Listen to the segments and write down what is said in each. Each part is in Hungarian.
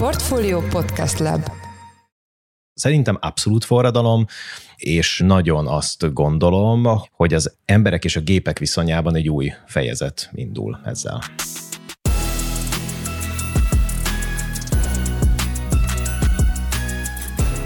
Portfolio Podcast Lab Szerintem abszolút forradalom, és nagyon azt gondolom, hogy az emberek és a gépek viszonyában egy új fejezet indul ezzel.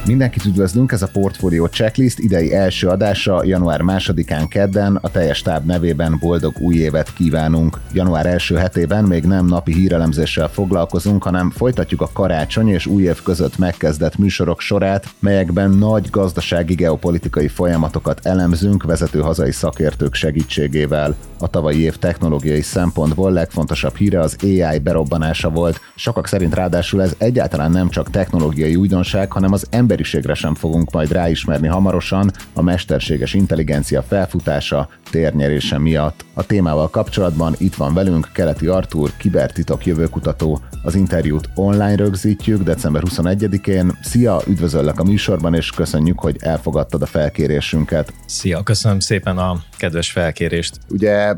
Mindenkit üdvözlünk, ez a Portfolio Checklist idei első adása január másodikán kedden, a teljes táb nevében boldog új évet kívánunk. Január első hetében még nem napi hírelemzéssel foglalkozunk, hanem folytatjuk a karácsony és új év között megkezdett műsorok sorát, melyekben nagy gazdasági geopolitikai folyamatokat elemzünk vezető hazai szakértők segítségével. A tavalyi év technológiai szempontból legfontosabb híre az AI berobbanása volt. Sokak szerint ráadásul ez egyáltalán nem csak technológiai újdonság, hanem az ember emberiségre sem fogunk majd ráismerni hamarosan a mesterséges intelligencia felfutása, térnyerése miatt. A témával kapcsolatban itt van velünk Keleti Artúr, kibertitok jövőkutató. Az interjút online rögzítjük december 21-én. Szia, üdvözöllek a műsorban, és köszönjük, hogy elfogadtad a felkérésünket. Szia, köszönöm szépen a kedves felkérést. Ugye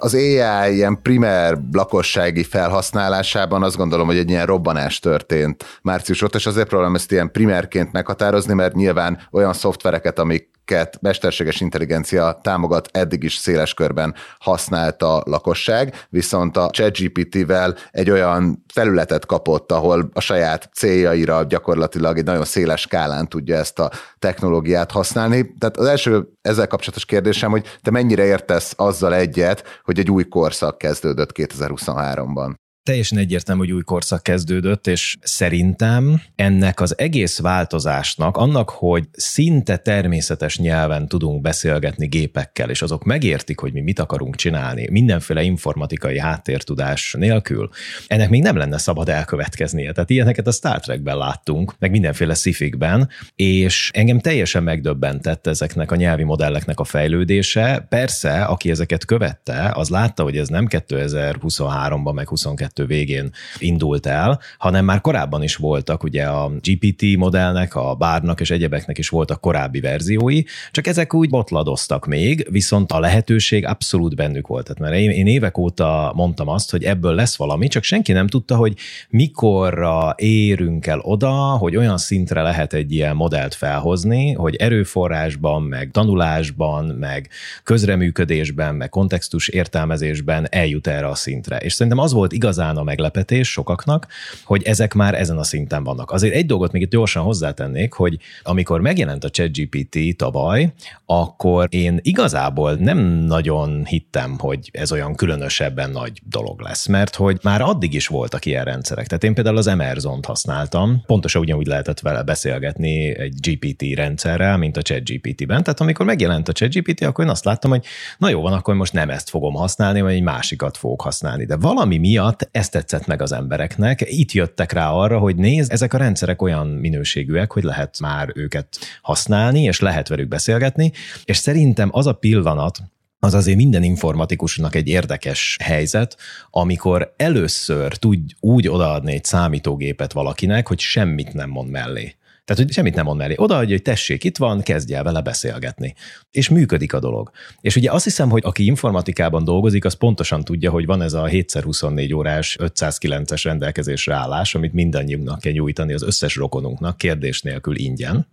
az AI ilyen primer lakossági felhasználásában azt gondolom, hogy egy ilyen robbanás történt március óta, és azért próbálom ezt ilyen primerként meghatározni, mert nyilván olyan szoftvereket, amik amiket mesterséges intelligencia támogat, eddig is széles körben használta a lakosság, viszont a ChatGPT-vel egy olyan felületet kapott, ahol a saját céljaira gyakorlatilag egy nagyon széles skálán tudja ezt a technológiát használni. Tehát az első ezzel kapcsolatos kérdésem, hogy te mennyire értesz azzal egyet, hogy egy új korszak kezdődött 2023-ban? Teljesen egyértelmű, hogy új korszak kezdődött, és szerintem ennek az egész változásnak, annak, hogy szinte természetes nyelven tudunk beszélgetni gépekkel, és azok megértik, hogy mi mit akarunk csinálni, mindenféle informatikai háttértudás nélkül, ennek még nem lenne szabad elkövetkeznie. Tehát ilyeneket a Star Trekben láttunk, meg mindenféle szifikben, és engem teljesen megdöbbentett ezeknek a nyelvi modelleknek a fejlődése. Persze, aki ezeket követte, az látta, hogy ez nem 2023-ban, meg 22 2022 végén indult el, hanem már korábban is voltak, ugye a GPT modellnek, a bárnak és egyebeknek is voltak korábbi verziói, csak ezek úgy botladoztak még, viszont a lehetőség abszolút bennük volt. Tehát mert én, én évek óta mondtam azt, hogy ebből lesz valami, csak senki nem tudta, hogy mikorra érünk el oda, hogy olyan szintre lehet egy ilyen modellt felhozni, hogy erőforrásban, meg tanulásban, meg közreműködésben, meg kontextus értelmezésben eljut erre a szintre. És szerintem az volt igazán talán a meglepetés sokaknak, hogy ezek már ezen a szinten vannak. Azért egy dolgot még itt gyorsan hozzátennék, hogy amikor megjelent a ChatGPT tavaly, akkor én igazából nem nagyon hittem, hogy ez olyan különösebben nagy dolog lesz, mert hogy már addig is voltak ilyen rendszerek. Tehát én például az Emerson-t használtam, pontosan ugyanúgy lehetett vele beszélgetni egy GPT rendszerrel, mint a ChatGPT-ben. Tehát amikor megjelent a ChatGPT, akkor én azt láttam, hogy na jó van, akkor most nem ezt fogom használni, vagy egy másikat fogok használni. De valami miatt ez tetszett meg az embereknek. Itt jöttek rá arra, hogy nézd, ezek a rendszerek olyan minőségűek, hogy lehet már őket használni, és lehet velük beszélgetni, és szerintem az a pillanat, az azért minden informatikusnak egy érdekes helyzet, amikor először tud úgy odaadni egy számítógépet valakinek, hogy semmit nem mond mellé. Tehát, hogy semmit nem mond mellé. Odaadja, hogy tessék, itt van, kezdj el vele beszélgetni. És működik a dolog. És ugye azt hiszem, hogy aki informatikában dolgozik, az pontosan tudja, hogy van ez a 7x24 órás 509-es rendelkezésre állás, amit mindannyiunknak kell nyújtani az összes rokonunknak, kérdés nélkül ingyen.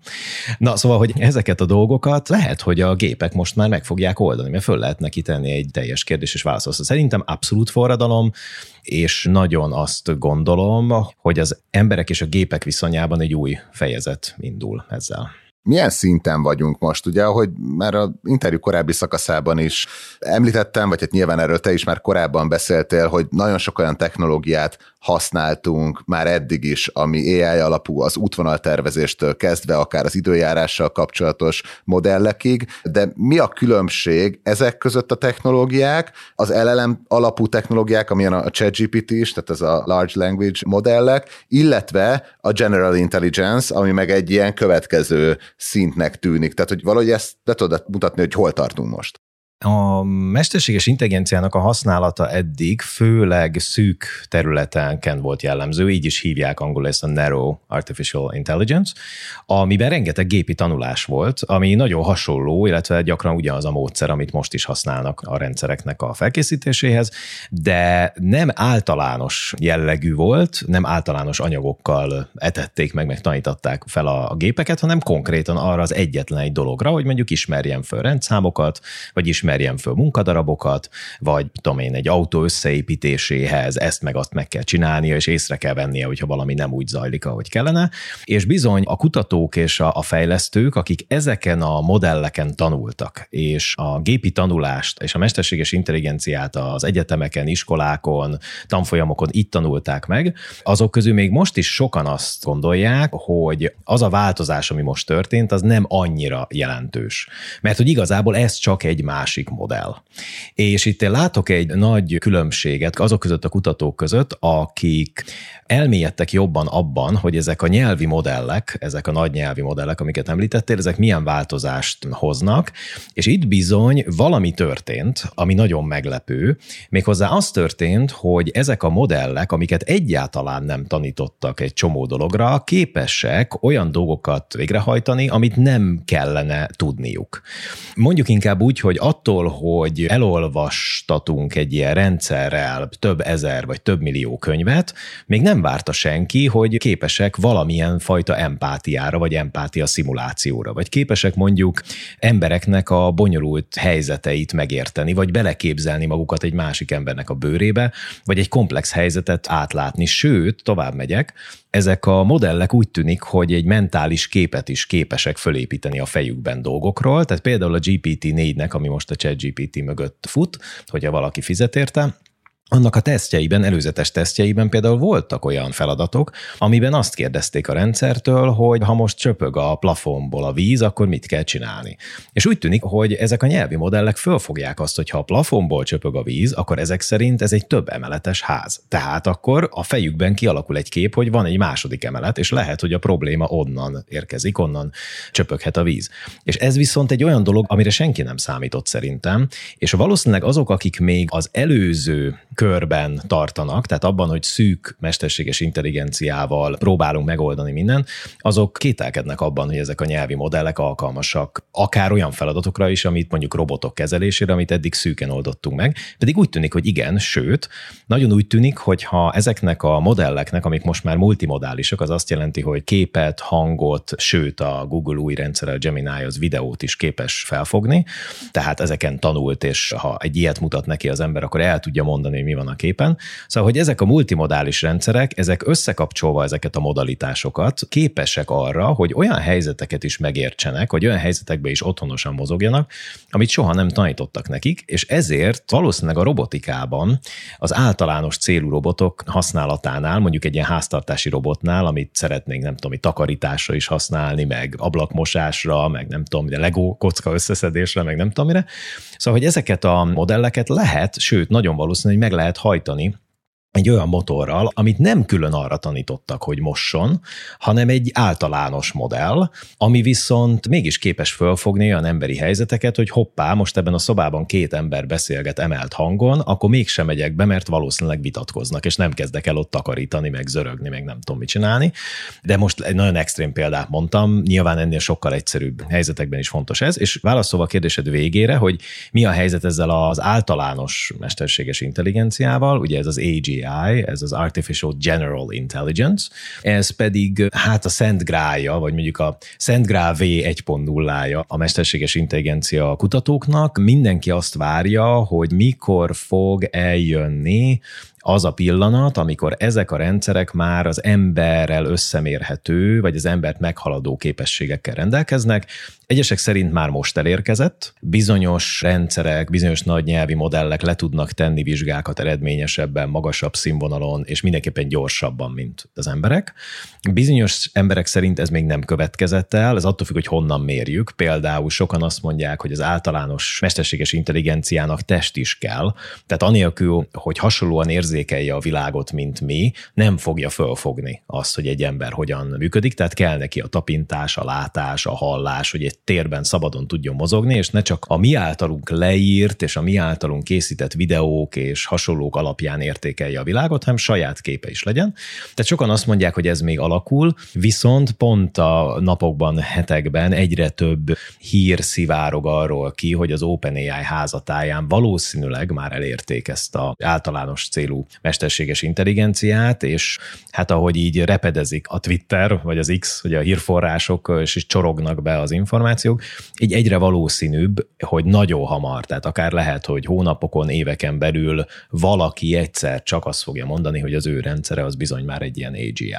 Na, szóval, hogy ezeket a dolgokat lehet, hogy a gépek most már meg fogják oldani, mert föl lehet neki tenni egy teljes kérdés és válasz. Szerintem abszolút forradalom, és nagyon azt gondolom, hogy az emberek és a gépek viszonyában egy új fejezet indul ezzel milyen szinten vagyunk most, ugye, ahogy már a interjú korábbi szakaszában is említettem, vagy hát nyilván erről te is már korábban beszéltél, hogy nagyon sok olyan technológiát használtunk már eddig is, ami AI alapú az útvonaltervezéstől kezdve, akár az időjárással kapcsolatos modellekig, de mi a különbség ezek között a technológiák, az LLM alapú technológiák, amilyen a ChatGPT is, tehát ez a Large Language modellek, illetve a General Intelligence, ami meg egy ilyen következő szintnek tűnik. Tehát, hogy valahogy ezt be tudod mutatni, hogy hol tartunk most. A mesterséges intelligenciának a használata eddig főleg szűk területenken volt jellemző, így is hívják angolul ezt a Narrow Artificial Intelligence, amiben rengeteg gépi tanulás volt, ami nagyon hasonló, illetve gyakran ugyanaz a módszer, amit most is használnak a rendszereknek a felkészítéséhez, de nem általános jellegű volt, nem általános anyagokkal etették meg, meg tanították fel a gépeket, hanem konkrétan arra az egyetlen egy dologra, hogy mondjuk ismerjen föl rendszámokat, vagy ismerjen ismerjen föl munkadarabokat, vagy tudom én, egy autó összeépítéséhez ezt meg azt meg kell csinálnia, és észre kell vennie, hogyha valami nem úgy zajlik, ahogy kellene. És bizony a kutatók és a, a fejlesztők, akik ezeken a modelleken tanultak, és a gépi tanulást és a mesterséges intelligenciát az egyetemeken, iskolákon, tanfolyamokon itt tanulták meg, azok közül még most is sokan azt gondolják, hogy az a változás, ami most történt, az nem annyira jelentős. Mert hogy igazából ez csak egy másik másik modell. És itt én látok egy nagy különbséget azok között a kutatók között, akik elmélyedtek jobban abban, hogy ezek a nyelvi modellek, ezek a nagy nyelvi modellek, amiket említettél, ezek milyen változást hoznak, és itt bizony valami történt, ami nagyon meglepő, méghozzá az történt, hogy ezek a modellek, amiket egyáltalán nem tanítottak egy csomó dologra, képesek olyan dolgokat végrehajtani, amit nem kellene tudniuk. Mondjuk inkább úgy, hogy attól, hogy elolvastatunk egy ilyen rendszerrel több ezer vagy több millió könyvet, még nem várta senki, hogy képesek valamilyen fajta empátiára, vagy empátia szimulációra, vagy képesek mondjuk embereknek a bonyolult helyzeteit megérteni, vagy beleképzelni magukat egy másik embernek a bőrébe, vagy egy komplex helyzetet átlátni. Sőt, tovább megyek, ezek a modellek úgy tűnik, hogy egy mentális képet is képesek fölépíteni a fejükben dolgokról, tehát például a GPT-4-nek, ami most a ChatGPT mögött fut, hogyha valaki fizet érte, annak a tesztjeiben, előzetes tesztjeiben például voltak olyan feladatok, amiben azt kérdezték a rendszertől, hogy ha most csöpög a plafonból a víz, akkor mit kell csinálni. És úgy tűnik, hogy ezek a nyelvi modellek fölfogják azt, hogy ha a plafonból csöpög a víz, akkor ezek szerint ez egy több emeletes ház. Tehát akkor a fejükben kialakul egy kép, hogy van egy második emelet, és lehet, hogy a probléma onnan érkezik, onnan csöpöghet a víz. És ez viszont egy olyan dolog, amire senki nem számított szerintem, és valószínűleg azok, akik még az előző körben tartanak, tehát abban, hogy szűk mesterséges intelligenciával próbálunk megoldani mindent, azok kételkednek abban, hogy ezek a nyelvi modellek alkalmasak akár olyan feladatokra is, amit mondjuk robotok kezelésére, amit eddig szűken oldottunk meg. Pedig úgy tűnik, hogy igen, sőt, nagyon úgy tűnik, hogy ha ezeknek a modelleknek, amik most már multimodálisak, az azt jelenti, hogy képet, hangot, sőt a Google új rendszere, a Gemini az videót is képes felfogni, tehát ezeken tanult, és ha egy ilyet mutat neki az ember, akkor el tudja mondani, mi van a képen. Szóval, hogy ezek a multimodális rendszerek, ezek összekapcsolva ezeket a modalitásokat képesek arra, hogy olyan helyzeteket is megértsenek, hogy olyan helyzetekbe is otthonosan mozogjanak, amit soha nem tanítottak nekik, és ezért valószínűleg a robotikában az általános célú robotok használatánál, mondjuk egy ilyen háztartási robotnál, amit szeretnénk, nem tudom, takarításra is használni, meg ablakmosásra, meg nem tudom, de Lego kocka összeszedésre, meg nem tudom mire. Szóval, hogy ezeket a modelleket lehet, sőt, nagyon valószínű, hogy meg lehet hajtani egy olyan motorral, amit nem külön arra tanítottak, hogy mosson, hanem egy általános modell, ami viszont mégis képes fölfogni olyan emberi helyzeteket, hogy hoppá, most ebben a szobában két ember beszélget emelt hangon, akkor mégsem megyek be, mert valószínűleg vitatkoznak, és nem kezdek el ott takarítani, meg zörögni, meg nem tudom mit csinálni. De most egy nagyon extrém példát mondtam, nyilván ennél sokkal egyszerűbb helyzetekben is fontos ez, és válaszolva a kérdésed végére, hogy mi a helyzet ezzel az általános mesterséges intelligenciával, ugye ez az AGI, AI, ez az Artificial General Intelligence, ez pedig hát a Szent Grája, vagy mondjuk a Szent Grál V 1.0-ja a mesterséges intelligencia kutatóknak. Mindenki azt várja, hogy mikor fog eljönni az a pillanat, amikor ezek a rendszerek már az emberrel összemérhető, vagy az embert meghaladó képességekkel rendelkeznek. Egyesek szerint már most elérkezett. Bizonyos rendszerek, bizonyos nagy nyelvi modellek le tudnak tenni vizsgákat eredményesebben, magasabb színvonalon, és mindenképpen gyorsabban, mint az emberek. Bizonyos emberek szerint ez még nem következett el, ez attól függ, hogy honnan mérjük. Például sokan azt mondják, hogy az általános mesterséges intelligenciának test is kell. Tehát anélkül, hogy hasonlóan érzi érzékelje a világot, mint mi, nem fogja fölfogni azt, hogy egy ember hogyan működik, tehát kell neki a tapintás, a látás, a hallás, hogy egy térben szabadon tudjon mozogni, és ne csak a mi általunk leírt és a mi általunk készített videók és hasonlók alapján értékelje a világot, hanem saját képe is legyen. Tehát sokan azt mondják, hogy ez még alakul, viszont pont a napokban, hetekben egyre több hír szivárog arról ki, hogy az OpenAI házatáján valószínűleg már elérték ezt a általános célú mesterséges intelligenciát, és hát ahogy így repedezik a Twitter, vagy az X, hogy a hírforrások, és is csorognak be az információk, így egyre valószínűbb, hogy nagyon hamar, tehát akár lehet, hogy hónapokon, éveken belül valaki egyszer csak azt fogja mondani, hogy az ő rendszere az bizony már egy ilyen AGI.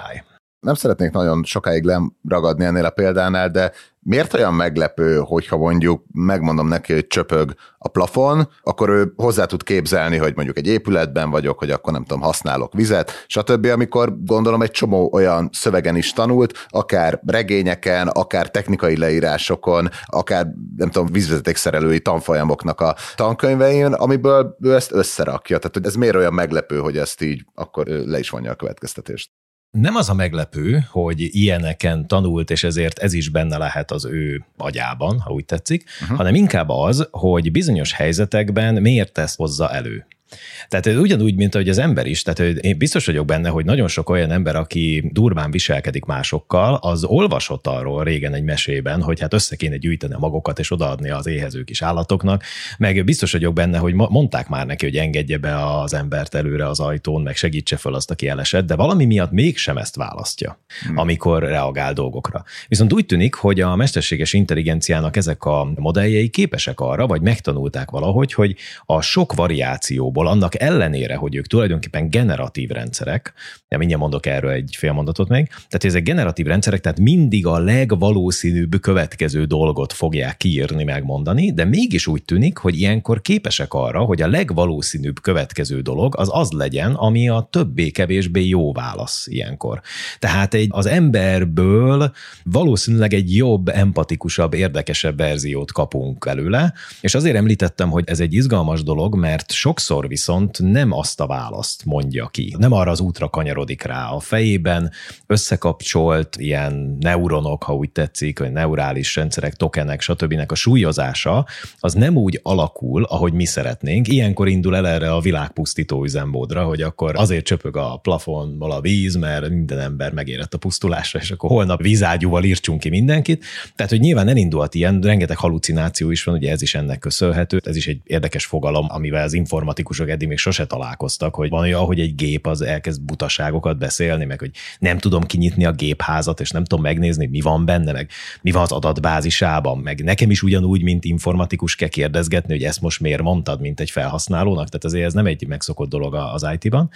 Nem szeretnék nagyon sokáig leragadni ennél a példánál, de Miért olyan meglepő, hogyha mondjuk megmondom neki, hogy csöpög a plafon, akkor ő hozzá tud képzelni, hogy mondjuk egy épületben vagyok, hogy akkor nem tudom, használok vizet, stb. Amikor gondolom egy csomó olyan szövegen is tanult, akár regényeken, akár technikai leírásokon, akár nem tudom, vízvezetékszerelői tanfolyamoknak a tankönyvein, amiből ő ezt összerakja. Tehát hogy ez miért olyan meglepő, hogy ezt így akkor le is vonja a következtetést? Nem az a meglepő, hogy ilyeneken tanult, és ezért ez is benne lehet az ő agyában, ha úgy tetszik, uh-huh. hanem inkább az, hogy bizonyos helyzetekben miért ezt hozza elő. Tehát ez ugyanúgy, mint ahogy az ember is. Tehát én biztos vagyok benne, hogy nagyon sok olyan ember, aki durván viselkedik másokkal, az olvasott arról régen egy mesében, hogy hát össze kéne gyűjteni a magokat és odaadni az éhező kis állatoknak. Meg biztos vagyok benne, hogy mondták már neki, hogy engedje be az embert előre az ajtón, meg segítse fel azt, aki elesett, de valami miatt mégsem ezt választja, hmm. amikor reagál dolgokra. Viszont úgy tűnik, hogy a mesterséges intelligenciának ezek a modelljei képesek arra, vagy megtanulták valahogy, hogy a sok variációból szempontból, annak ellenére, hogy ők tulajdonképpen generatív rendszerek, de mindjárt mondok erről egy fél mondatot még, tehát ezek generatív rendszerek, tehát mindig a legvalószínűbb következő dolgot fogják kiírni, megmondani, de mégis úgy tűnik, hogy ilyenkor képesek arra, hogy a legvalószínűbb következő dolog az az legyen, ami a többé-kevésbé jó válasz ilyenkor. Tehát egy, az emberből valószínűleg egy jobb, empatikusabb, érdekesebb verziót kapunk előle, és azért említettem, hogy ez egy izgalmas dolog, mert sokszor viszont nem azt a választ mondja ki. Nem arra az útra kanyarodik rá. A fejében összekapcsolt ilyen neuronok, ha úgy tetszik, vagy neurális rendszerek, tokenek, stb. a súlyozása, az nem úgy alakul, ahogy mi szeretnénk. Ilyenkor indul el erre a világpusztító üzemmódra, hogy akkor azért csöpög a plafonból a víz, mert minden ember megérett a pusztulásra, és akkor holnap vízágyúval írtsunk ki mindenkit. Tehát, hogy nyilván elindult ilyen, rengeteg halucináció is van, ugye ez is ennek köszönhető. Ez is egy érdekes fogalom, amivel az informatikus politikusok eddig még sose találkoztak, hogy van olyan, hogy egy gép az elkezd butaságokat beszélni, meg hogy nem tudom kinyitni a gépházat, és nem tudom megnézni, mi van benne, meg mi van az adatbázisában, meg nekem is ugyanúgy, mint informatikus kell kérdezgetni, hogy ezt most miért mondtad, mint egy felhasználónak, tehát azért ez nem egy megszokott dolog az IT-ban.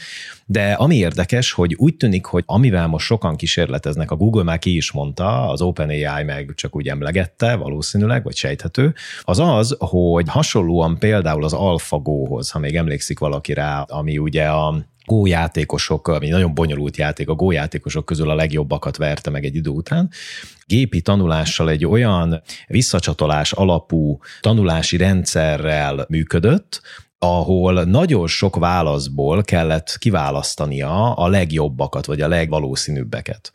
De ami érdekes, hogy úgy tűnik, hogy amivel most sokan kísérleteznek, a Google már ki is mondta, az OpenAI meg csak úgy emlegette valószínűleg, vagy sejthető, az az, hogy hasonlóan például az AlphaGo-hoz, ha még emlékszik valaki rá, ami ugye a Go játékosok, ami nagyon bonyolult játék, a Go játékosok közül a legjobbakat verte meg egy idő után. Gépi tanulással egy olyan visszacsatolás alapú tanulási rendszerrel működött, ahol nagyon sok válaszból kellett kiválasztania a legjobbakat, vagy a legvalószínűbbeket.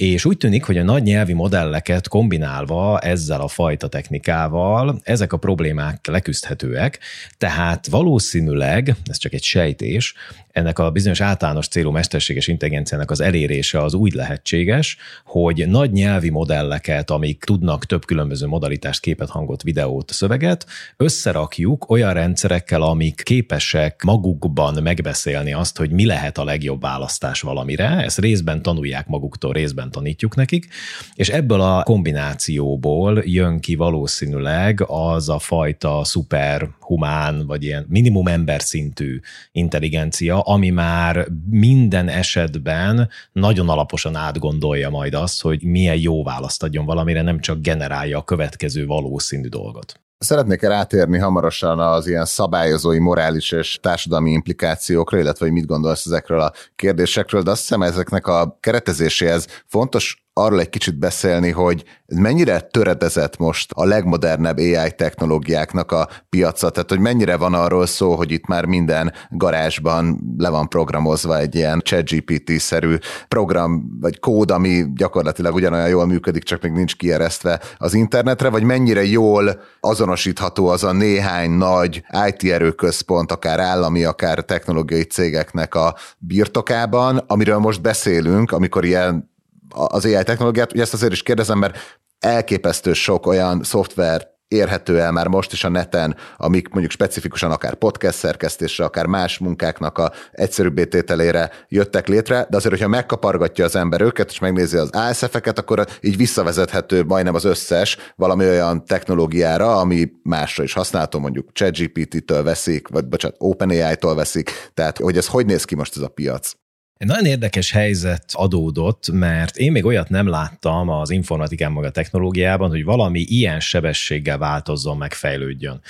És úgy tűnik, hogy a nagy nyelvi modelleket kombinálva ezzel a fajta technikával ezek a problémák leküzdhetőek, tehát valószínűleg, ez csak egy sejtés, ennek a bizonyos általános célú mesterséges intelligenciának az elérése az úgy lehetséges, hogy nagy nyelvi modelleket, amik tudnak több különböző modalitást, képet, hangot, videót, szöveget, összerakjuk olyan rendszerekkel, amik képesek magukban megbeszélni azt, hogy mi lehet a legjobb választás valamire. Ezt részben tanulják maguktól, részben tanítjuk nekik, és ebből a kombinációból jön ki valószínűleg az a fajta szuperhumán, vagy ilyen minimum ember szintű intelligencia, ami már minden esetben nagyon alaposan átgondolja majd azt, hogy milyen jó választ adjon valamire, nem csak generálja a következő valószínű dolgot. Szeretnék rátérni hamarosan az ilyen szabályozói, morális és társadalmi implikációkra, illetve hogy mit gondolsz ezekről a kérdésekről, de azt hiszem ezeknek a keretezéséhez fontos arról egy kicsit beszélni, hogy mennyire töredezett most a legmodernebb AI technológiáknak a piaca, tehát hogy mennyire van arról szó, hogy itt már minden garázsban le van programozva egy ilyen ChatGPT-szerű program vagy kód, ami gyakorlatilag ugyanolyan jól működik, csak még nincs kieresztve az internetre, vagy mennyire jól azonosítható az a néhány nagy IT erőközpont, akár állami, akár technológiai cégeknek a birtokában, amiről most beszélünk, amikor ilyen az AI technológiát, ugye ezt azért is kérdezem, mert elképesztő sok olyan szoftver érhető el már most is a neten, amik mondjuk specifikusan akár podcast szerkesztésre, akár más munkáknak a egyszerűbb tételére jöttek létre, de azért, hogyha megkapargatja az ember őket, és megnézi az ASF-eket, akkor így visszavezethető majdnem az összes valami olyan technológiára, ami másra is használható, mondjuk ChatGPT-től veszik, vagy bocsánat, OpenAI-tól veszik, tehát hogy ez hogy néz ki most ez a piac? Egy nagyon érdekes helyzet adódott, mert én még olyat nem láttam az informatikán maga technológiában, hogy valami ilyen sebességgel változzon, megfejlődjön.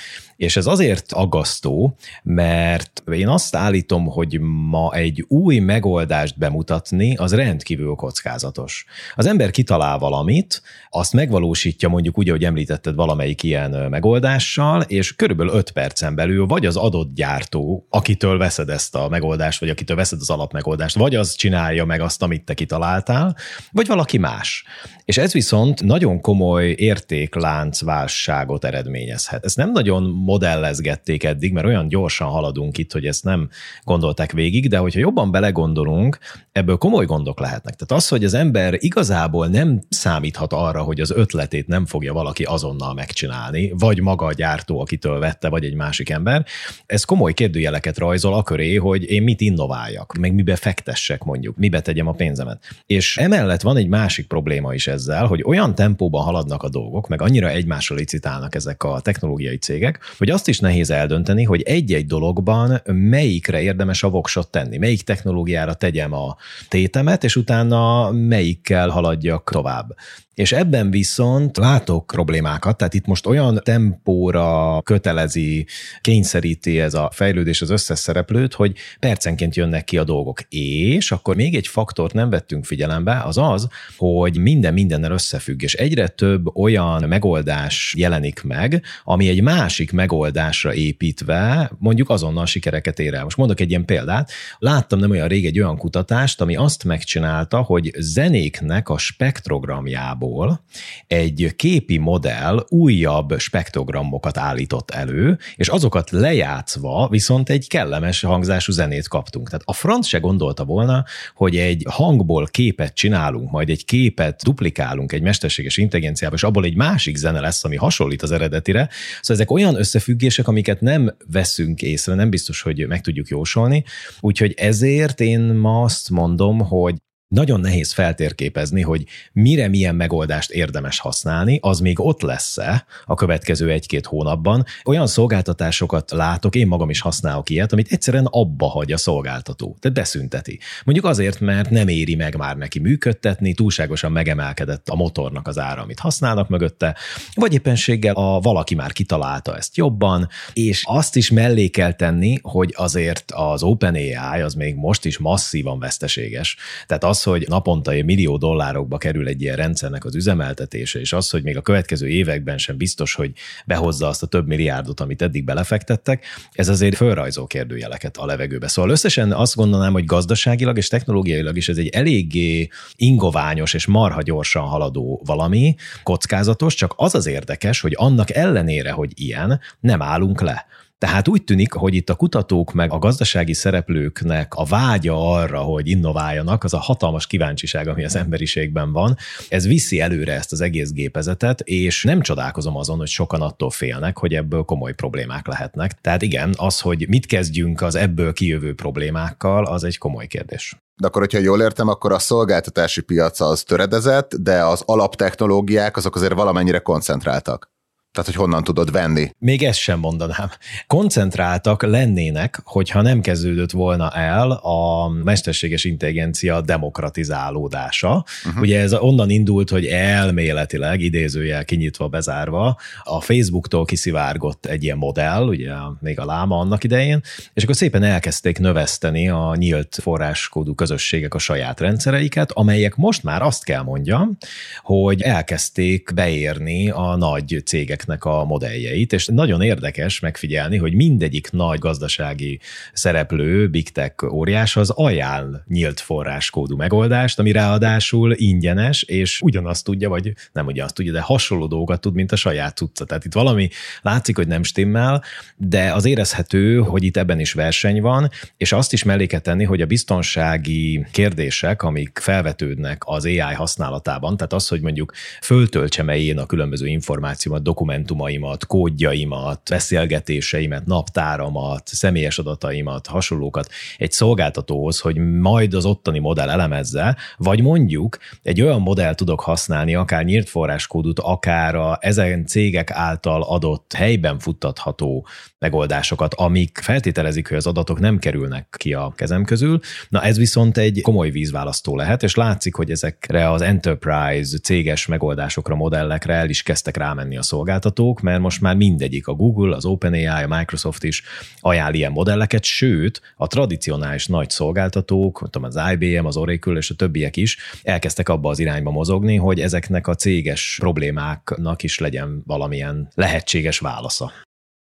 És ez azért aggasztó, mert én azt állítom, hogy ma egy új megoldást bemutatni, az rendkívül kockázatos. Az ember kitalál valamit, azt megvalósítja mondjuk úgy, ahogy említetted valamelyik ilyen megoldással, és körülbelül 5 percen belül vagy az adott gyártó, akitől veszed ezt a megoldást, vagy akitől veszed az alapmegoldást, vagy az csinálja meg azt, amit te kitaláltál, vagy valaki más. És ez viszont nagyon komoly értékláncválságot eredményezhet. Ez nem nagyon modellezgették eddig, mert olyan gyorsan haladunk itt, hogy ezt nem gondolták végig, de hogyha jobban belegondolunk, ebből komoly gondok lehetnek. Tehát az, hogy az ember igazából nem számíthat arra, hogy az ötletét nem fogja valaki azonnal megcsinálni, vagy maga a gyártó, akitől vette, vagy egy másik ember, ez komoly kérdőjeleket rajzol a köré, hogy én mit innováljak, meg mibe fektessek mondjuk, mibe tegyem a pénzemet. És emellett van egy másik probléma is ezzel, hogy olyan tempóban haladnak a dolgok, meg annyira egymásra licitálnak ezek a technológiai cégek, hogy azt is nehéz eldönteni, hogy egy-egy dologban melyikre érdemes a voksot tenni, melyik technológiára tegyem a tétemet, és utána melyikkel haladjak tovább. És ebben viszont látok problémákat, tehát itt most olyan tempóra kötelezi, kényszeríti ez a fejlődés az összes szereplőt, hogy percenként jönnek ki a dolgok. És akkor még egy faktort nem vettünk figyelembe, az az, hogy minden mindennel összefügg, és egyre több olyan megoldás jelenik meg, ami egy másik megoldásra építve mondjuk azonnal sikereket ér el. Most mondok egy ilyen példát. Láttam nem olyan rég egy olyan kutatást, ami azt megcsinálta, hogy zenéknek a spektrogramjából adatokból egy képi modell újabb spektrogramokat állított elő, és azokat lejátszva viszont egy kellemes hangzású zenét kaptunk. Tehát a franc se gondolta volna, hogy egy hangból képet csinálunk, majd egy képet duplikálunk egy mesterséges intelligenciába, és abból egy másik zene lesz, ami hasonlít az eredetire. Szóval ezek olyan összefüggések, amiket nem veszünk észre, nem biztos, hogy meg tudjuk jósolni. Úgyhogy ezért én ma azt mondom, hogy nagyon nehéz feltérképezni, hogy mire milyen megoldást érdemes használni, az még ott lesz-e a következő egy-két hónapban. Olyan szolgáltatásokat látok, én magam is használok ilyet, amit egyszerűen abba hagy a szolgáltató, tehát beszünteti. Mondjuk azért, mert nem éri meg már neki működtetni, túlságosan megemelkedett a motornak az ára, amit használnak mögötte, vagy éppenséggel a valaki már kitalálta ezt jobban, és azt is mellé kell tenni, hogy azért az OpenAI az még most is masszívan veszteséges. Tehát az, az, hogy naponta egy millió dollárokba kerül egy ilyen rendszernek az üzemeltetése, és az, hogy még a következő években sem biztos, hogy behozza azt a több milliárdot, amit eddig belefektettek, ez azért fölrajzó kérdőjeleket a levegőbe. Szóval összesen azt gondolnám, hogy gazdaságilag és technológiailag is ez egy eléggé ingoványos és marha gyorsan haladó valami, kockázatos, csak az az érdekes, hogy annak ellenére, hogy ilyen, nem állunk le. Tehát úgy tűnik, hogy itt a kutatók meg a gazdasági szereplőknek a vágya arra, hogy innováljanak, az a hatalmas kíváncsiság, ami az emberiségben van, ez viszi előre ezt az egész gépezetet, és nem csodálkozom azon, hogy sokan attól félnek, hogy ebből komoly problémák lehetnek. Tehát igen, az, hogy mit kezdjünk az ebből kijövő problémákkal, az egy komoly kérdés. De akkor, hogyha jól értem, akkor a szolgáltatási piac az töredezett, de az alaptechnológiák azok azért valamennyire koncentráltak. Tehát, hogy honnan tudod venni. Még ezt sem mondanám. Koncentráltak lennének, hogyha nem kezdődött volna el a mesterséges intelligencia demokratizálódása. Uh-huh. Ugye ez onnan indult, hogy elméletileg, idézőjel kinyitva, bezárva, a Facebooktól kiszivárgott egy ilyen modell, ugye még a láma annak idején, és akkor szépen elkezdték növeszteni a nyílt forráskódú közösségek a saját rendszereiket, amelyek most már azt kell mondjam, hogy elkezdték beérni a nagy cégek cégeknek a modelljeit, és nagyon érdekes megfigyelni, hogy mindegyik nagy gazdasági szereplő, big tech óriás az ajánl nyílt forráskódú megoldást, ami ráadásul ingyenes, és ugyanazt tudja, vagy nem ugyanazt tudja, de hasonló dolgokat tud, mint a saját tudca. Tehát itt valami látszik, hogy nem stimmel, de az érezhető, hogy itt ebben is verseny van, és azt is mellé kell tenni, hogy a biztonsági kérdések, amik felvetődnek az AI használatában, tehát az, hogy mondjuk föltöltsem -e én a különböző információmat, dokumentumokat, dokumentumaimat, kódjaimat, beszélgetéseimet, naptáramat, személyes adataimat, hasonlókat egy szolgáltatóhoz, hogy majd az ottani modell elemezze, vagy mondjuk egy olyan modell tudok használni, akár nyílt forráskódot, akár a ezen cégek által adott helyben futtatható megoldásokat, amik feltételezik, hogy az adatok nem kerülnek ki a kezem közül. Na ez viszont egy komoly vízválasztó lehet, és látszik, hogy ezekre az enterprise céges megoldásokra, modellekre el is kezdtek rámenni a szolgáltatók, mert most már mindegyik, a Google, az OpenAI, a Microsoft is ajánl ilyen modelleket, sőt, a tradicionális nagy szolgáltatók, tudom, az IBM, az Oracle és a többiek is elkezdtek abba az irányba mozogni, hogy ezeknek a céges problémáknak is legyen valamilyen lehetséges válasza.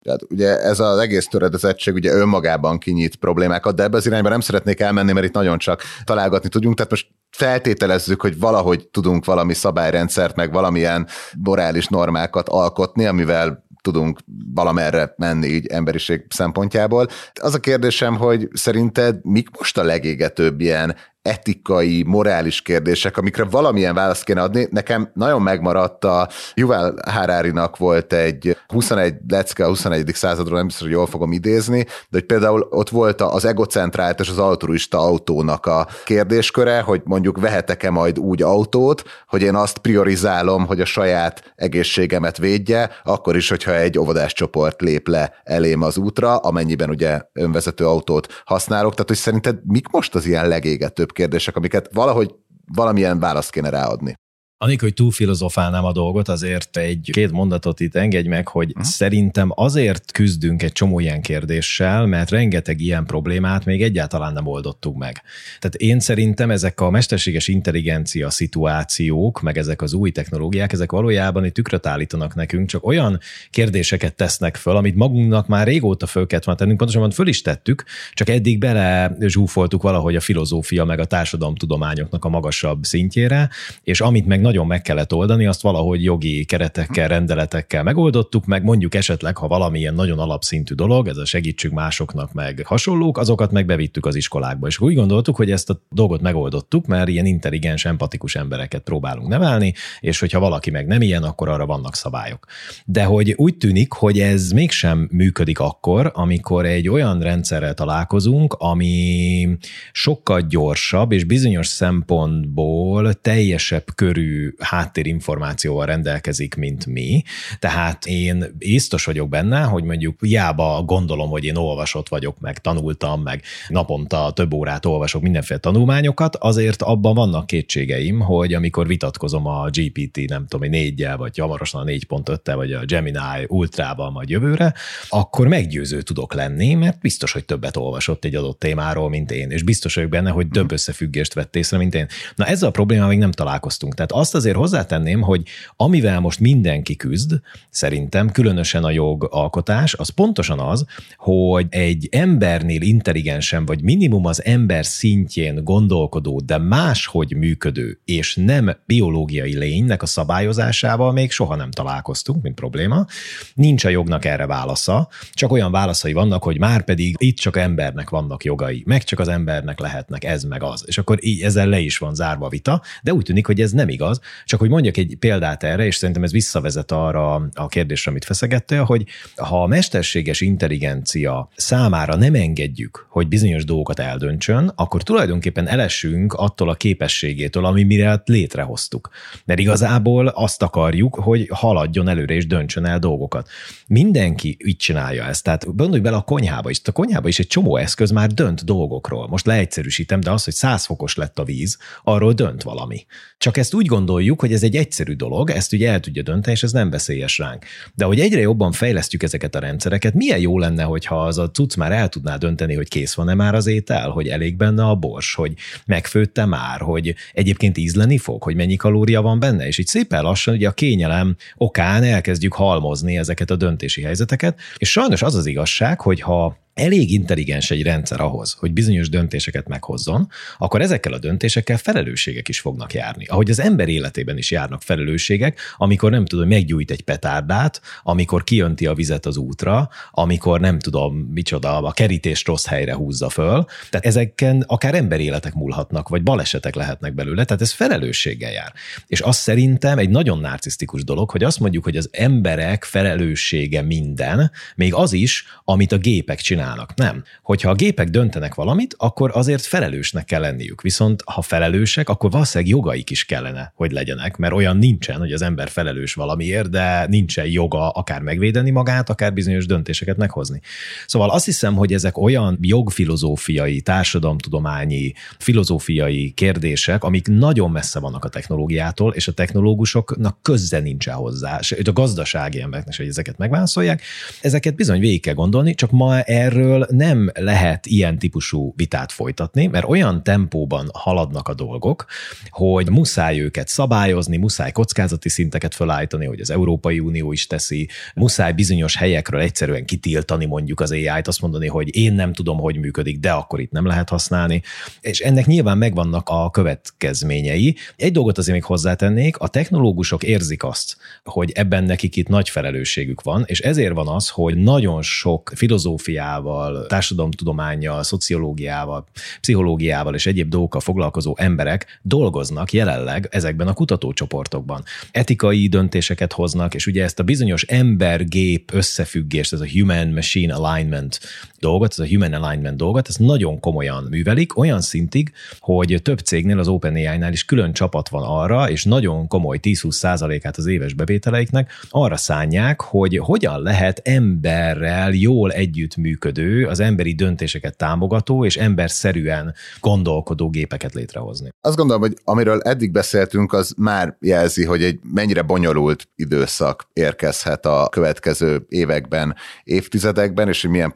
Tehát ugye ez az egész töredezettség ugye önmagában kinyit problémákat, de ebbe az irányba nem szeretnék elmenni, mert itt nagyon csak találgatni tudjunk, tehát most feltételezzük, hogy valahogy tudunk valami szabályrendszert, meg valamilyen morális normákat alkotni, amivel tudunk valamerre menni így emberiség szempontjából. Az a kérdésem, hogy szerinted mik most a legégetőbb ilyen etikai, morális kérdések, amikre valamilyen választ kéne adni. Nekem nagyon megmaradt a Juval Harárinak volt egy 21 lecke a 21. századról, nem biztos, hogy jól fogom idézni, de hogy például ott volt az egocentrált és az altruista autónak a kérdésköre, hogy mondjuk vehetek-e majd úgy autót, hogy én azt priorizálom, hogy a saját egészségemet védje, akkor is, hogyha egy óvodás csoport lép le elém az útra, amennyiben ugye önvezető autót használok. Tehát, hogy szerinted mik most az ilyen legégetőbb kérdések, amiket valahogy valamilyen választ kéne ráadni. Anik, hogy túl filozofálnám a dolgot, azért egy két mondatot itt engedj meg, hogy uh-huh. szerintem azért küzdünk egy csomó ilyen kérdéssel, mert rengeteg ilyen problémát még egyáltalán nem oldottuk meg. Tehát én szerintem ezek a mesterséges intelligencia szituációk, meg ezek az új technológiák, ezek valójában egy tükröt állítanak nekünk, csak olyan kérdéseket tesznek föl, amit magunknak már régóta föl kellett már tennünk, pontosan föl is tettük, csak eddig bele zsúfoltuk valahogy a filozófia meg a társadalomtudományoknak a magasabb szintjére, és amit meg nagyon meg kellett oldani, azt valahogy jogi keretekkel, rendeletekkel megoldottuk, meg mondjuk esetleg, ha valamilyen nagyon alapszintű dolog, ez a segítsük másoknak, meg hasonlók, azokat meg bevittük az iskolákba. És úgy gondoltuk, hogy ezt a dolgot megoldottuk, mert ilyen intelligens, empatikus embereket próbálunk nevelni, és hogyha valaki meg nem ilyen, akkor arra vannak szabályok. De hogy úgy tűnik, hogy ez mégsem működik akkor, amikor egy olyan rendszerrel találkozunk, ami sokkal gyorsabb, és bizonyos szempontból teljesebb körű háttérinformációval rendelkezik, mint mi. Tehát én biztos vagyok benne, hogy mondjuk hiába gondolom, hogy én olvasott vagyok, meg tanultam, meg naponta több órát olvasok mindenféle tanulmányokat, azért abban vannak kétségeim, hogy amikor vitatkozom a GPT, nem tudom, négyel, vagy hamarosan a 4.5-tel, vagy a Gemini Ultrával majd jövőre, akkor meggyőző tudok lenni, mert biztos, hogy többet olvasott egy adott témáról, mint én, és biztos vagyok benne, hogy több összefüggést vett észre, mint én. Na ezzel a problémával még nem találkoztunk. Tehát azt azért hozzátenném, hogy amivel most mindenki küzd, szerintem különösen a jogalkotás, az pontosan az, hogy egy embernél intelligensen, vagy minimum az ember szintjén gondolkodó, de máshogy működő, és nem biológiai lénynek a szabályozásával még soha nem találkoztunk, mint probléma. Nincs a jognak erre válasza, csak olyan válaszai vannak, hogy már pedig itt csak embernek vannak jogai, meg csak az embernek lehetnek ez meg az. És akkor így ezzel le is van zárva a vita, de úgy tűnik, hogy ez nem igaz, igaz. Csak hogy mondjak egy példát erre, és szerintem ez visszavezet arra a kérdésre, amit feszegettél, hogy ha a mesterséges intelligencia számára nem engedjük, hogy bizonyos dolgokat eldöntsön, akkor tulajdonképpen elesünk attól a képességétől, ami mire létrehoztuk. Mert igazából azt akarjuk, hogy haladjon előre és döntsön el dolgokat. Mindenki így csinálja ezt. Tehát gondolj bele a konyhába is. A konyhába is egy csomó eszköz már dönt dolgokról. Most leegyszerűsítem, de az, hogy 100 fokos lett a víz, arról dönt valami. Csak ezt úgy gondoljuk, hogy ez egy egyszerű dolog, ezt ugye el tudja dönteni, és ez nem veszélyes ránk. De hogy egyre jobban fejlesztjük ezeket a rendszereket, milyen jó lenne, hogyha az a cucc már el tudná dönteni, hogy kész van-e már az étel, hogy elég benne a bors, hogy megfőtte már, hogy egyébként ízleni fog, hogy mennyi kalória van benne, és így szépen lassan ugye a kényelem okán elkezdjük halmozni ezeket a döntési helyzeteket, és sajnos az az igazság, hogy ha elég intelligens egy rendszer ahhoz, hogy bizonyos döntéseket meghozzon, akkor ezekkel a döntésekkel felelősségek is fognak járni. Ahogy az ember életében is járnak felelősségek, amikor nem tudom, meggyújt egy petárdát, amikor kijönti a vizet az útra, amikor nem tudom, micsoda, a kerítést rossz helyre húzza föl. Tehát ezeken akár emberéletek múlhatnak, vagy balesetek lehetnek belőle, tehát ez felelősséggel jár. És azt szerintem egy nagyon narcisztikus dolog, hogy azt mondjuk, hogy az emberek felelőssége minden, még az is, amit a gépek csinálnak csinálnak. Nem. Hogyha a gépek döntenek valamit, akkor azért felelősnek kell lenniük. Viszont ha felelősek, akkor valószínűleg jogaik is kellene, hogy legyenek, mert olyan nincsen, hogy az ember felelős valamiért, de nincsen joga akár megvédeni magát, akár bizonyos döntéseket meghozni. Szóval azt hiszem, hogy ezek olyan jogfilozófiai, társadalomtudományi, filozófiai kérdések, amik nagyon messze vannak a technológiától, és a technológusoknak köze nincsen hozzá, és a gazdasági embereknek, hogy ezeket megválaszolják. Ezeket bizony végig kell gondolni, csak ma erről erről nem lehet ilyen típusú vitát folytatni, mert olyan tempóban haladnak a dolgok, hogy muszáj őket szabályozni, muszáj kockázati szinteket felállítani, hogy az Európai Unió is teszi, muszáj bizonyos helyekről egyszerűen kitiltani mondjuk az AI-t, azt mondani, hogy én nem tudom, hogy működik, de akkor itt nem lehet használni. És ennek nyilván megvannak a következményei. Egy dolgot azért még hozzátennék, a technológusok érzik azt, hogy ebben nekik itt nagy felelősségük van, és ezért van az, hogy nagyon sok filozófiával, filozófiával, társadalomtudományjal, szociológiával, pszichológiával és egyéb dolgokkal foglalkozó emberek dolgoznak jelenleg ezekben a kutatócsoportokban. Etikai döntéseket hoznak, és ugye ezt a bizonyos ember-gép összefüggést, ez a human-machine alignment dolgot, ez a human alignment dolgot, ez nagyon komolyan művelik, olyan szintig, hogy több cégnél, az OpenAI-nál is külön csapat van arra, és nagyon komoly 10-20 százalékát az éves bevételeiknek arra szánják, hogy hogyan lehet emberrel jól együttműködő működő, az emberi döntéseket támogató és emberszerűen gondolkodó gépeket létrehozni. Azt gondolom, hogy amiről eddig beszéltünk, az már jelzi, hogy egy mennyire bonyolult időszak érkezhet a következő években, évtizedekben, és hogy milyen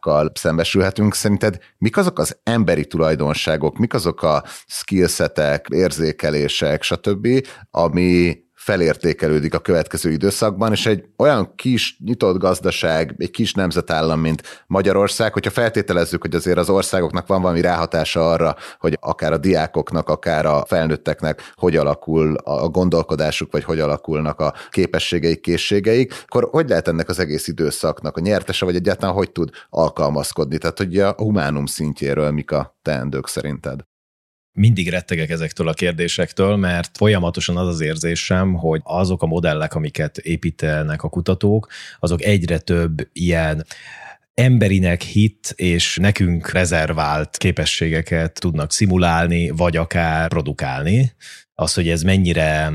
problémákkal szembesülhetünk. Szerinted mik azok az emberi tulajdonságok, mik azok a skillsetek, érzékelések, stb., ami felértékelődik a következő időszakban, és egy olyan kis nyitott gazdaság, egy kis nemzetállam, mint Magyarország, hogyha feltételezzük, hogy azért az országoknak van valami ráhatása arra, hogy akár a diákoknak, akár a felnőtteknek hogy alakul a gondolkodásuk, vagy hogy alakulnak a képességeik, készségeik, akkor hogy lehet ennek az egész időszaknak a nyertese, vagy egyáltalán hogy tud alkalmazkodni? Tehát, hogy a humánum szintjéről mik a teendők szerinted? Mindig rettegek ezektől a kérdésektől, mert folyamatosan az az érzésem, hogy azok a modellek, amiket építenek a kutatók, azok egyre több ilyen emberinek hit és nekünk rezervált képességeket tudnak szimulálni, vagy akár produkálni. Az, hogy ez mennyire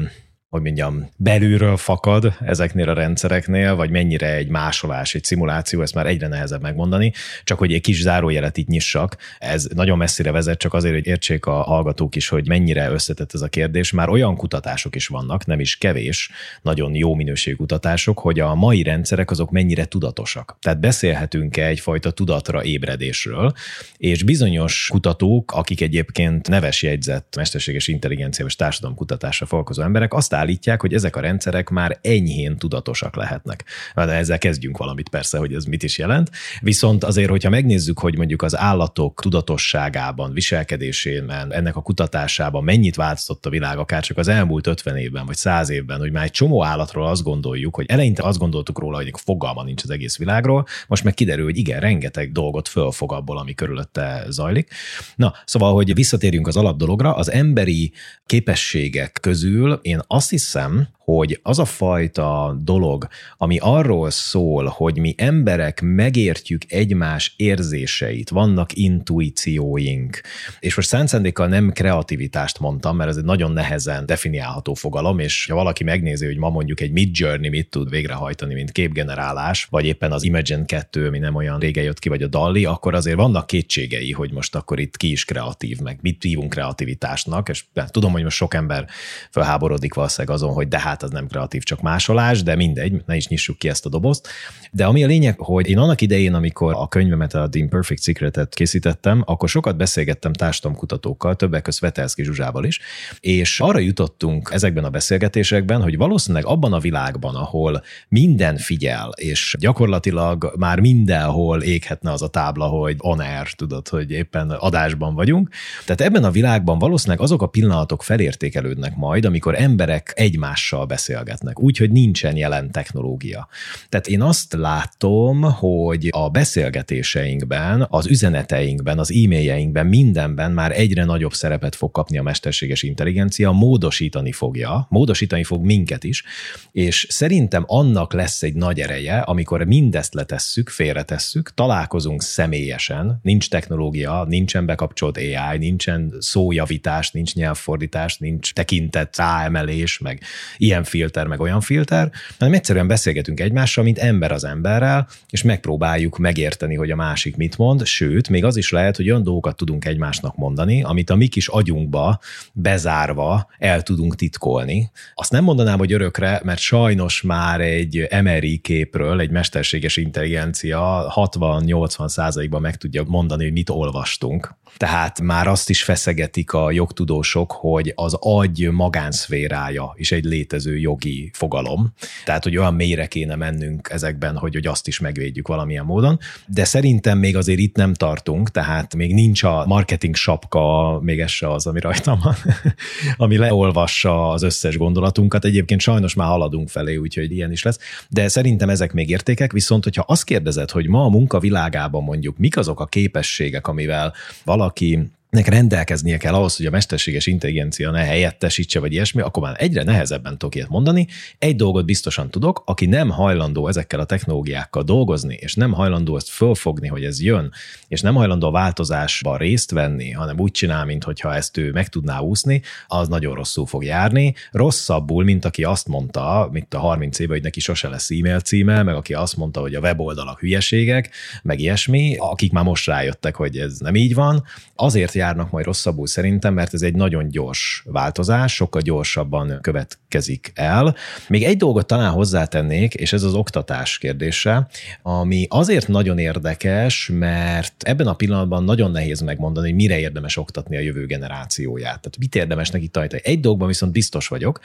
hogy mondjam, belülről fakad ezeknél a rendszereknél, vagy mennyire egy másolás, egy szimuláció, ezt már egyre nehezebb megmondani, csak hogy egy kis zárójelet itt nyissak, ez nagyon messzire vezet, csak azért, hogy értsék a hallgatók is, hogy mennyire összetett ez a kérdés. Már olyan kutatások is vannak, nem is kevés, nagyon jó minőségű kutatások, hogy a mai rendszerek azok mennyire tudatosak. Tehát beszélhetünk-e egyfajta tudatra ébredésről, és bizonyos kutatók, akik egyébként neves jegyzett mesterséges intelligencia és társadalomkutatásra foglalkozó emberek, azt állítják, hogy ezek a rendszerek már enyhén tudatosak lehetnek. De ezzel kezdjünk valamit persze, hogy ez mit is jelent. Viszont azért, hogyha megnézzük, hogy mondjuk az állatok tudatosságában, viselkedésében, ennek a kutatásában mennyit változott a világ, akár csak az elmúlt 50 évben, vagy 100 évben, hogy már egy csomó állatról azt gondoljuk, hogy eleinte azt gondoltuk róla, hogy fogalma nincs az egész világról, most meg kiderül, hogy igen, rengeteg dolgot fölfog abból, ami körülötte zajlik. Na, szóval, hogy visszatérjünk az alapdologra, az emberi képességek közül én azt hiszem, hogy az a fajta dolog, ami arról szól, hogy mi emberek megértjük egymás érzéseit, vannak intuícióink, és most szándékkal nem kreativitást mondtam, mert ez egy nagyon nehezen definiálható fogalom, és ha valaki megnézi, hogy ma mondjuk egy Mid Journey mit tud végrehajtani, mint képgenerálás, vagy éppen az Imagine 2, ami nem olyan régen jött ki, vagy a Dalli, akkor azért vannak kétségei, hogy most akkor itt ki is kreatív, meg mit hívunk kreativitásnak, és tudom, hogy most sok ember felháborodik valószínűleg azon, hogy de hát hát az nem kreatív, csak másolás, de mindegy, ne is nyissuk ki ezt a dobozt. De ami a lényeg, hogy én annak idején, amikor a könyvemet, a The Imperfect Secret-et készítettem, akkor sokat beszélgettem társadalomkutatókkal, többek között Vetelszki Zsuzsával is, és arra jutottunk ezekben a beszélgetésekben, hogy valószínűleg abban a világban, ahol minden figyel, és gyakorlatilag már mindenhol éghetne az a tábla, hogy on air, tudod, hogy éppen adásban vagyunk. Tehát ebben a világban valószínűleg azok a pillanatok felértékelődnek majd, amikor emberek egymással beszélgetnek, úgyhogy nincsen jelen technológia. Tehát én azt látom, hogy a beszélgetéseinkben, az üzeneteinkben, az e-mailjeinkben, mindenben már egyre nagyobb szerepet fog kapni a mesterséges intelligencia, módosítani fogja, módosítani fog minket is, és szerintem annak lesz egy nagy ereje, amikor mindezt letesszük, félretesszük, találkozunk személyesen, nincs technológia, nincsen bekapcsolt AI, nincsen szójavítás, nincs nyelvfordítás, nincs tekintet ráemelés, meg ilyen filter, meg olyan filter, hanem egyszerűen beszélgetünk egymással, mint ember az emberrel, és megpróbáljuk megérteni, hogy a másik mit mond, sőt, még az is lehet, hogy olyan dolgokat tudunk egymásnak mondani, amit a mi kis agyunkba bezárva el tudunk titkolni. Azt nem mondanám, hogy örökre, mert sajnos már egy MRI képről egy mesterséges intelligencia 60-80 százalékban meg tudja mondani, hogy mit olvastunk. Tehát már azt is feszegetik a jogtudósok, hogy az agy magánszférája is egy létező létező jogi fogalom. Tehát, hogy olyan mélyre kéne mennünk ezekben, hogy, hogy azt is megvédjük valamilyen módon. De szerintem még azért itt nem tartunk, tehát még nincs a marketing sapka, még ez se az, ami rajtam van, ami leolvassa az összes gondolatunkat. Egyébként sajnos már haladunk felé, úgyhogy ilyen is lesz. De szerintem ezek még értékek, viszont hogyha azt kérdezed, hogy ma a munka világában mondjuk mik azok a képességek, amivel valaki nek rendelkeznie kell ahhoz, hogy a mesterséges intelligencia ne helyettesítse, vagy ilyesmi, akkor már egyre nehezebben tudok ilyet mondani. Egy dolgot biztosan tudok, aki nem hajlandó ezekkel a technológiákkal dolgozni, és nem hajlandó ezt fölfogni, hogy ez jön, és nem hajlandó a változásban részt venni, hanem úgy csinál, mintha ezt ő meg tudná úszni, az nagyon rosszul fog járni. Rosszabbul, mint aki azt mondta, mint a 30 éve, hogy neki sose lesz e-mail címe, meg aki azt mondta, hogy a weboldalak hülyeségek, meg ilyesmi, akik már most rájöttek, hogy ez nem így van. Azért járnak majd rosszabbul szerintem, mert ez egy nagyon gyors változás, sokkal gyorsabban következik el. Még egy dolgot talán hozzátennék, és ez az oktatás kérdése, ami azért nagyon érdekes, mert ebben a pillanatban nagyon nehéz megmondani, hogy mire érdemes oktatni a jövő generációját. Tehát mit érdemes neki tanítani. Egy dolgban viszont biztos vagyok,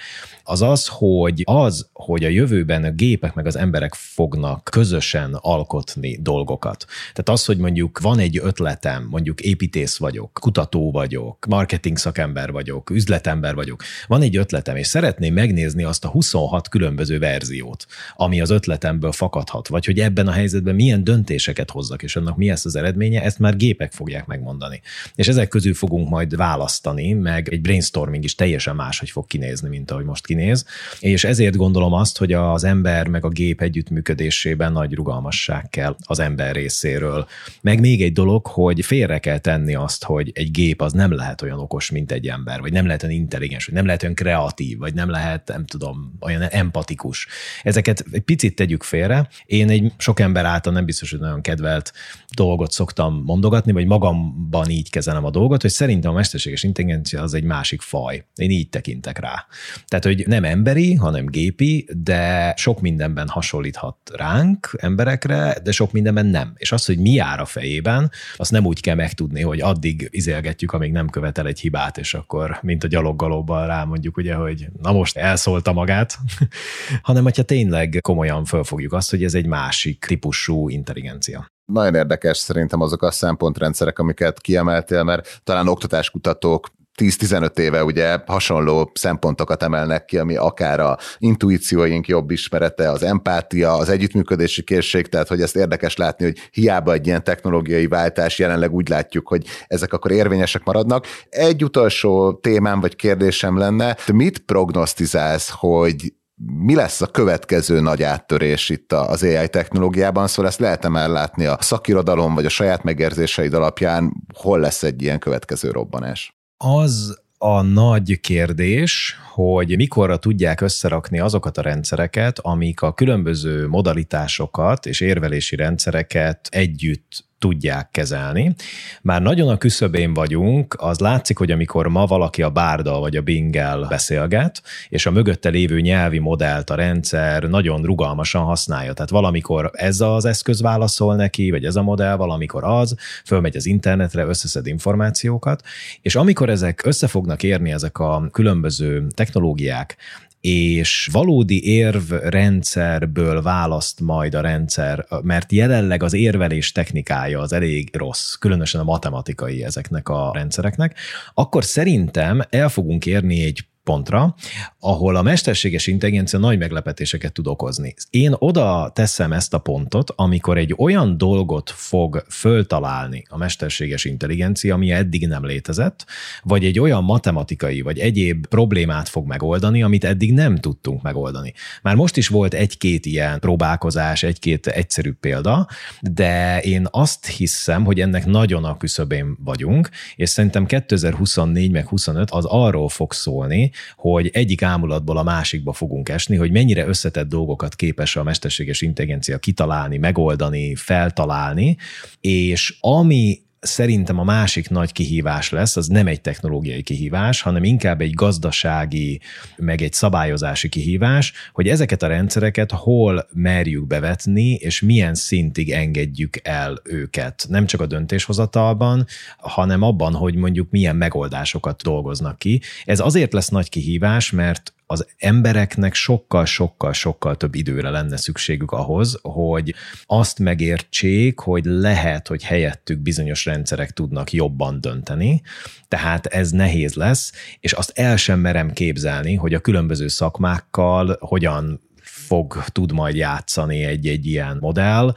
az az, hogy az, hogy a jövőben a gépek meg az emberek fognak közösen alkotni dolgokat. Tehát az, hogy mondjuk van egy ötletem, mondjuk építész vagyok, kutató vagyok, marketing szakember vagyok, üzletember vagyok. Van egy ötletem, és szeretném megnézni azt a 26 különböző verziót, ami az ötletemből fakadhat, vagy hogy ebben a helyzetben milyen döntéseket hozzak, és annak mi lesz az eredménye, ezt már gépek fogják megmondani. És ezek közül fogunk majd választani, meg egy brainstorming is teljesen máshogy fog kinézni, mint ahogy most kinéz. És ezért gondolom azt, hogy az ember meg a gép együttműködésében nagy rugalmasság kell az ember részéről. Meg még egy dolog, hogy félre kell tenni azt, hogy egy gép az nem lehet olyan okos, mint egy ember, vagy nem lehet olyan intelligens, vagy nem lehet olyan kreatív, vagy nem lehet, nem tudom, olyan empatikus. Ezeket egy picit tegyük félre. Én egy sok ember által nem biztos, hogy nagyon kedvelt dolgot szoktam mondogatni, vagy magamban így kezelem a dolgot, hogy szerintem a mesterséges intelligencia az egy másik faj. Én így tekintek rá. Tehát, hogy nem emberi, hanem gépi, de sok mindenben hasonlíthat ránk, emberekre, de sok mindenben nem. És az, hogy mi jár a fejében, azt nem úgy kell megtudni, hogy addig izélgetjük, amíg nem követel egy hibát, és akkor, mint a gyaloggalóban rámondjuk, ugye, hogy na most elszólta magát, hanem hogyha tényleg komolyan fölfogjuk azt, hogy ez egy másik típusú intelligencia. Nagyon érdekes szerintem azok a szempontrendszerek, amiket kiemeltél, mert talán oktatáskutatók 10-15 éve ugye hasonló szempontokat emelnek ki, ami akár a intuícióink jobb ismerete, az empátia, az együttműködési készség, tehát hogy ezt érdekes látni, hogy hiába egy ilyen technológiai váltás, jelenleg úgy látjuk, hogy ezek akkor érvényesek maradnak. Egy utolsó témám vagy kérdésem lenne, mit prognosztizálsz, hogy mi lesz a következő nagy áttörés itt az AI technológiában, szóval ezt lehet már látni a szakirodalom vagy a saját megérzéseid alapján, hol lesz egy ilyen következő robbanás? Az a nagy kérdés, hogy mikorra tudják összerakni azokat a rendszereket, amik a különböző modalitásokat és érvelési rendszereket együtt tudják kezelni. Már nagyon a küszöbén vagyunk, az látszik, hogy amikor ma valaki a bárdal vagy a bingel beszélget, és a mögötte lévő nyelvi modellt a rendszer nagyon rugalmasan használja. Tehát valamikor ez az eszköz válaszol neki, vagy ez a modell, valamikor az, fölmegy az internetre, összeszed információkat, és amikor ezek össze fognak érni, ezek a különböző technológiák, és valódi érvrendszerből választ majd a rendszer, mert jelenleg az érvelés technikája az elég rossz, különösen a matematikai ezeknek a rendszereknek, akkor szerintem el fogunk érni egy pontra, ahol a mesterséges intelligencia nagy meglepetéseket tud okozni. Én oda teszem ezt a pontot, amikor egy olyan dolgot fog föltalálni a mesterséges intelligencia, ami eddig nem létezett, vagy egy olyan matematikai vagy egyéb problémát fog megoldani, amit eddig nem tudtunk megoldani. Már most is volt egy-két ilyen próbálkozás, egy-két egyszerű példa, de én azt hiszem, hogy ennek nagyon a küszöbén vagyunk, és szerintem 2024 meg 25 az arról fog szólni, hogy egyik ámulatból a másikba fogunk esni, hogy mennyire összetett dolgokat képes a mesterséges intelligencia kitalálni, megoldani, feltalálni, és ami szerintem a másik nagy kihívás lesz, az nem egy technológiai kihívás, hanem inkább egy gazdasági, meg egy szabályozási kihívás, hogy ezeket a rendszereket hol merjük bevetni, és milyen szintig engedjük el őket. Nem csak a döntéshozatalban, hanem abban, hogy mondjuk milyen megoldásokat dolgoznak ki. Ez azért lesz nagy kihívás, mert az embereknek sokkal-sokkal-sokkal több időre lenne szükségük ahhoz, hogy azt megértsék, hogy lehet, hogy helyettük bizonyos rendszerek tudnak jobban dönteni, tehát ez nehéz lesz, és azt el sem merem képzelni, hogy a különböző szakmákkal hogyan fog tud majd játszani egy-egy ilyen modell.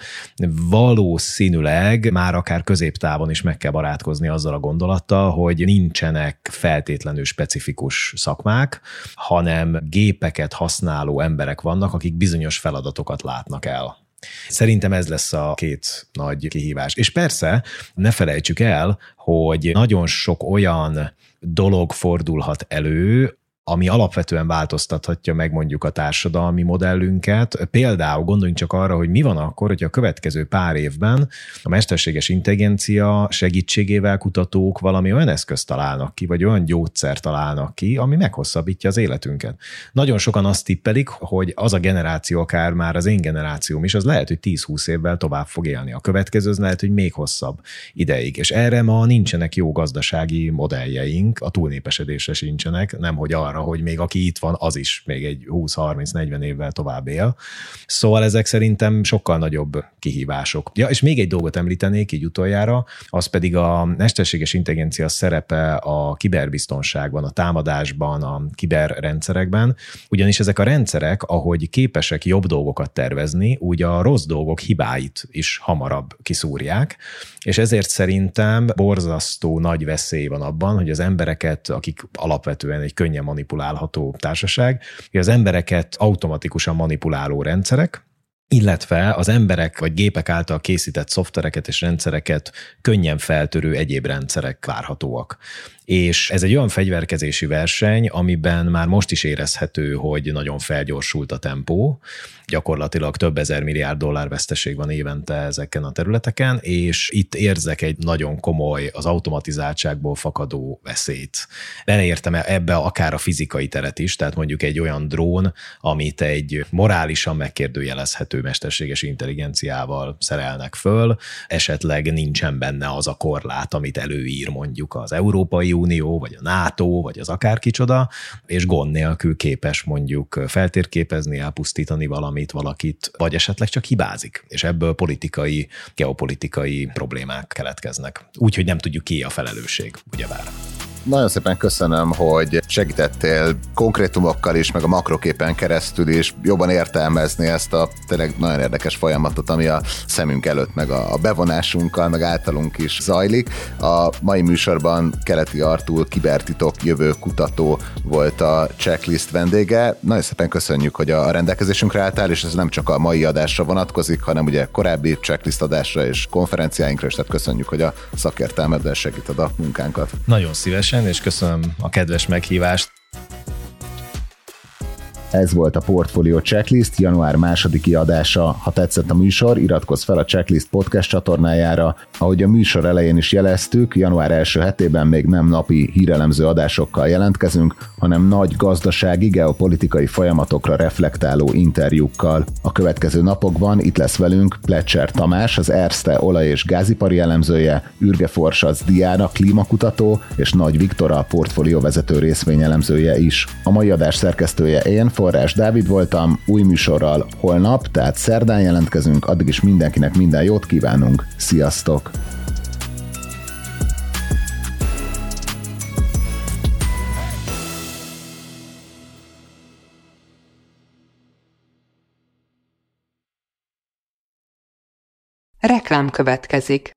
Valószínűleg már akár középtávon is meg kell barátkozni azzal a gondolattal, hogy nincsenek feltétlenül specifikus szakmák, hanem gépeket használó emberek vannak, akik bizonyos feladatokat látnak el. Szerintem ez lesz a két nagy kihívás. És persze, ne felejtsük el, hogy nagyon sok olyan dolog fordulhat elő, ami alapvetően változtathatja meg mondjuk a társadalmi modellünket. Például gondoljunk csak arra, hogy mi van akkor, hogy a következő pár évben a mesterséges intelligencia segítségével kutatók valami olyan eszközt találnak ki, vagy olyan gyógyszer találnak ki, ami meghosszabbítja az életünket. Nagyon sokan azt tippelik, hogy az a generáció, akár már az én generációm is, az lehet, hogy 10-20 évvel tovább fog élni. A következő az lehet, hogy még hosszabb ideig. És erre ma nincsenek jó gazdasági modelljeink, a túlnépesedésre sincsenek, nem hogy arra, arra, hogy még aki itt van, az is még egy 20-30-40 évvel tovább él. Szóval ezek szerintem sokkal nagyobb kihívások. Ja, és még egy dolgot említenék így utoljára, az pedig a mesterséges intelligencia szerepe a kiberbiztonságban, a támadásban, a kiberrendszerekben, ugyanis ezek a rendszerek, ahogy képesek jobb dolgokat tervezni, úgy a rossz dolgok hibáit is hamarabb kiszúrják, és ezért szerintem borzasztó nagy veszély van abban, hogy az embereket, akik alapvetően egy könnyen manipulálható társaság, hogy az embereket automatikusan manipuláló rendszerek, illetve az emberek vagy gépek által készített szoftvereket és rendszereket könnyen feltörő egyéb rendszerek várhatóak. És ez egy olyan fegyverkezési verseny, amiben már most is érezhető, hogy nagyon felgyorsult a tempó, gyakorlatilag több ezer milliárd dollár veszteség van évente ezeken a területeken, és itt érzek egy nagyon komoly, az automatizáltságból fakadó veszélyt. Beleértem ebbe akár a fizikai teret is, tehát mondjuk egy olyan drón, amit egy morálisan megkérdőjelezhető mesterséges intelligenciával szerelnek föl, esetleg nincsen benne az a korlát, amit előír mondjuk az Európai Unió, vagy a NATO, vagy az akárkicsoda, és gond nélkül képes mondjuk feltérképezni, elpusztítani valamit, valakit, vagy esetleg csak hibázik, és ebből politikai, geopolitikai problémák keletkeznek. Úgyhogy nem tudjuk ki a felelősség, ugyebár. Nagyon szépen köszönöm, hogy segítettél konkrétumokkal is, meg a makroképen keresztül is jobban értelmezni ezt a tényleg nagyon érdekes folyamatot, ami a szemünk előtt, meg a bevonásunkkal, meg általunk is zajlik. A mai műsorban Keleti Artúl kibertitok jövő kutató volt a checklist vendége. Nagyon szépen köszönjük, hogy a rendelkezésünkre álltál, és ez nem csak a mai adásra vonatkozik, hanem ugye korábbi checklist adásra és konferenciáinkra is, tehát köszönjük, hogy a szakértelmeddel segíted a munkánkat. Nagyon szívesen szívesen, és köszönöm a kedves meghívást. Ez volt a Portfolio Checklist január másodiki adása. Ha tetszett a műsor, iratkozz fel a Checklist podcast csatornájára. Ahogy a műsor elején is jeleztük, január első hetében még nem napi hírelemző adásokkal jelentkezünk, hanem nagy gazdasági, geopolitikai folyamatokra reflektáló interjúkkal. A következő napokban itt lesz velünk Pletcher Tamás, az Erste olaj- és gázipari elemzője, Ürge Forsac Diana klímakutató, és Nagy Viktor a portfólió vezető részvényelemzője is. A mai adás szerkesztője én, Forrás Dávid voltam, új műsorral holnap, tehát szerdán jelentkezünk, addig is mindenkinek minden jót kívánunk. Sziasztok! Reklám következik.